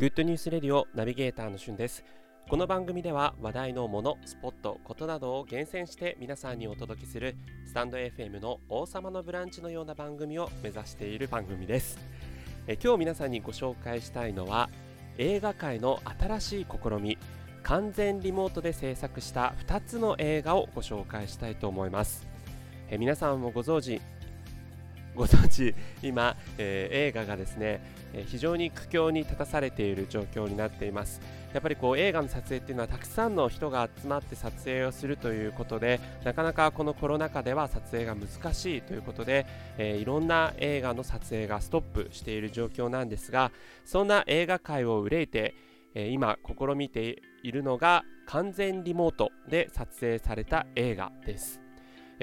グッドニュースレディオナビゲーターのしゅんです。この番組では話題のもの、スポット、ことなどを厳選して皆さんにお届けするスタンド FM の王様のブランチのような番組を目指している番組です。え今日皆さんにご紹介したいのは映画界の新しい試み完全リモートで制作した2つの映画をご紹介したいと思います。え皆さんもご存知ご存知今、えー、映画がですね、えー、非常に苦境に立たされている状況になっています。やっぱりこう映画の撮影っていうのはたくさんの人が集まって撮影をするということでなかなかこのコロナ禍では撮影が難しいということで、えー、いろんな映画の撮影がストップしている状況なんですがそんな映画界を憂いて、え今試みているのが完全リモートで撮影された映画です。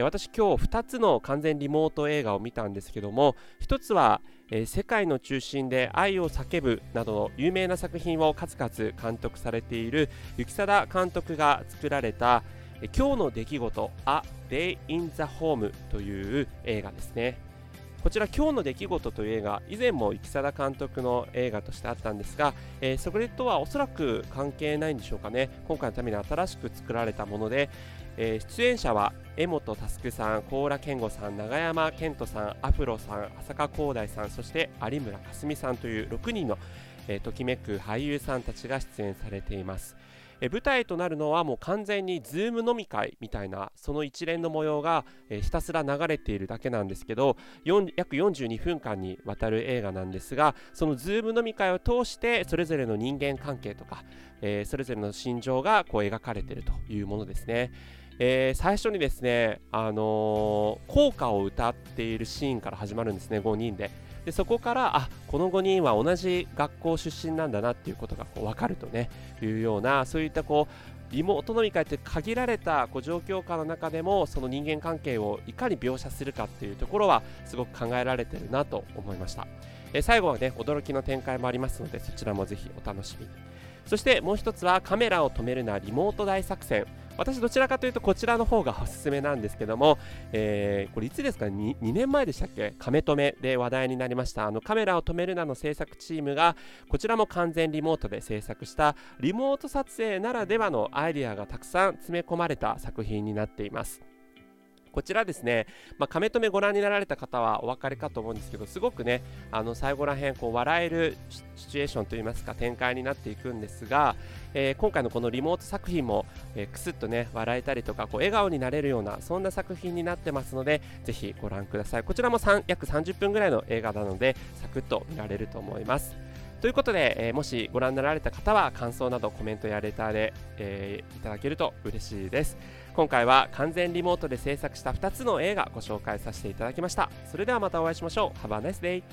私今日2つの完全リモート映画を見たんですけども1つは、え、世界の中心で愛を叫ぶなどの有名な作品を数々監督されている雪貞監督が作られた「今日の出来事 A Day in the Home」という映画ですね。こちら今日の出来事という映画以前も生貞監督の映画としてあったんですが、えー、それとはおそらく関係ないんでしょうかね今回のために新しく作られたもので、えー、出演者は柄本佑さん、高良健吾さん、永山絢斗さん、アフロさん、浅香航大さん、そして有村架純さんという6人の、えー、ときめく俳優さんたちが出演されています。え舞台となるのはもう完全にズーム飲み会みたいなその一連の模様が、えひたすら流れているだけなんですけど約42分間にわたる映画なんですがそのズーム飲み会を通してそれぞれの人間関係とか、えー、それぞれの心情がこう描かれているというものですね。えー、最初にですね、あのー、校歌を歌っているシーンから始まるんですね、5人で。でそこからあこの5人は同じ学校出身なんだなっていうことがこう分かるとねいうようなそういったこうリモート飲み会って限られたこう状況下の中でもその人間関係をいかに描写するかっていうところはすごく考えられてるなと思いました、え最後はね驚きの展開もありますのでそちらもぜひお楽しみに。そしてもう一つはカメラを止めるなリモート大作戦。私どちらかというとこちらの方がおすすめなんですけども、えー、これいつですか？2, 2年前でしたっけ？カメ止めで話題になりました。あのカメラを止めるなの制作チームがこちらも完全リモートで制作したリモート撮影ならではのアイデアがたくさん詰め込まれた作品になっています。こちらですね、まあ、亀止めご覧になられた方はお分かりかと思うんですけど、すごくね、あの最後らへん笑えるシチュエーションといいますか、展開になっていくんですが、えー、今回のこのリモート作品も、えー、くすっとね、笑えたりとか、こう笑顔になれるような、そんな作品になってますので、ぜひご覧ください。こちらも約30分ぐらいの映画なので、サクッと見られると思います。ということで、えー、もしご覧になられた方は感想などコメントやレターで、えー、いただけると嬉しいです。今回は完全リモートで制作した2つの映画ご紹介させていただきました。それではまたお会いしましょう。Have a nice day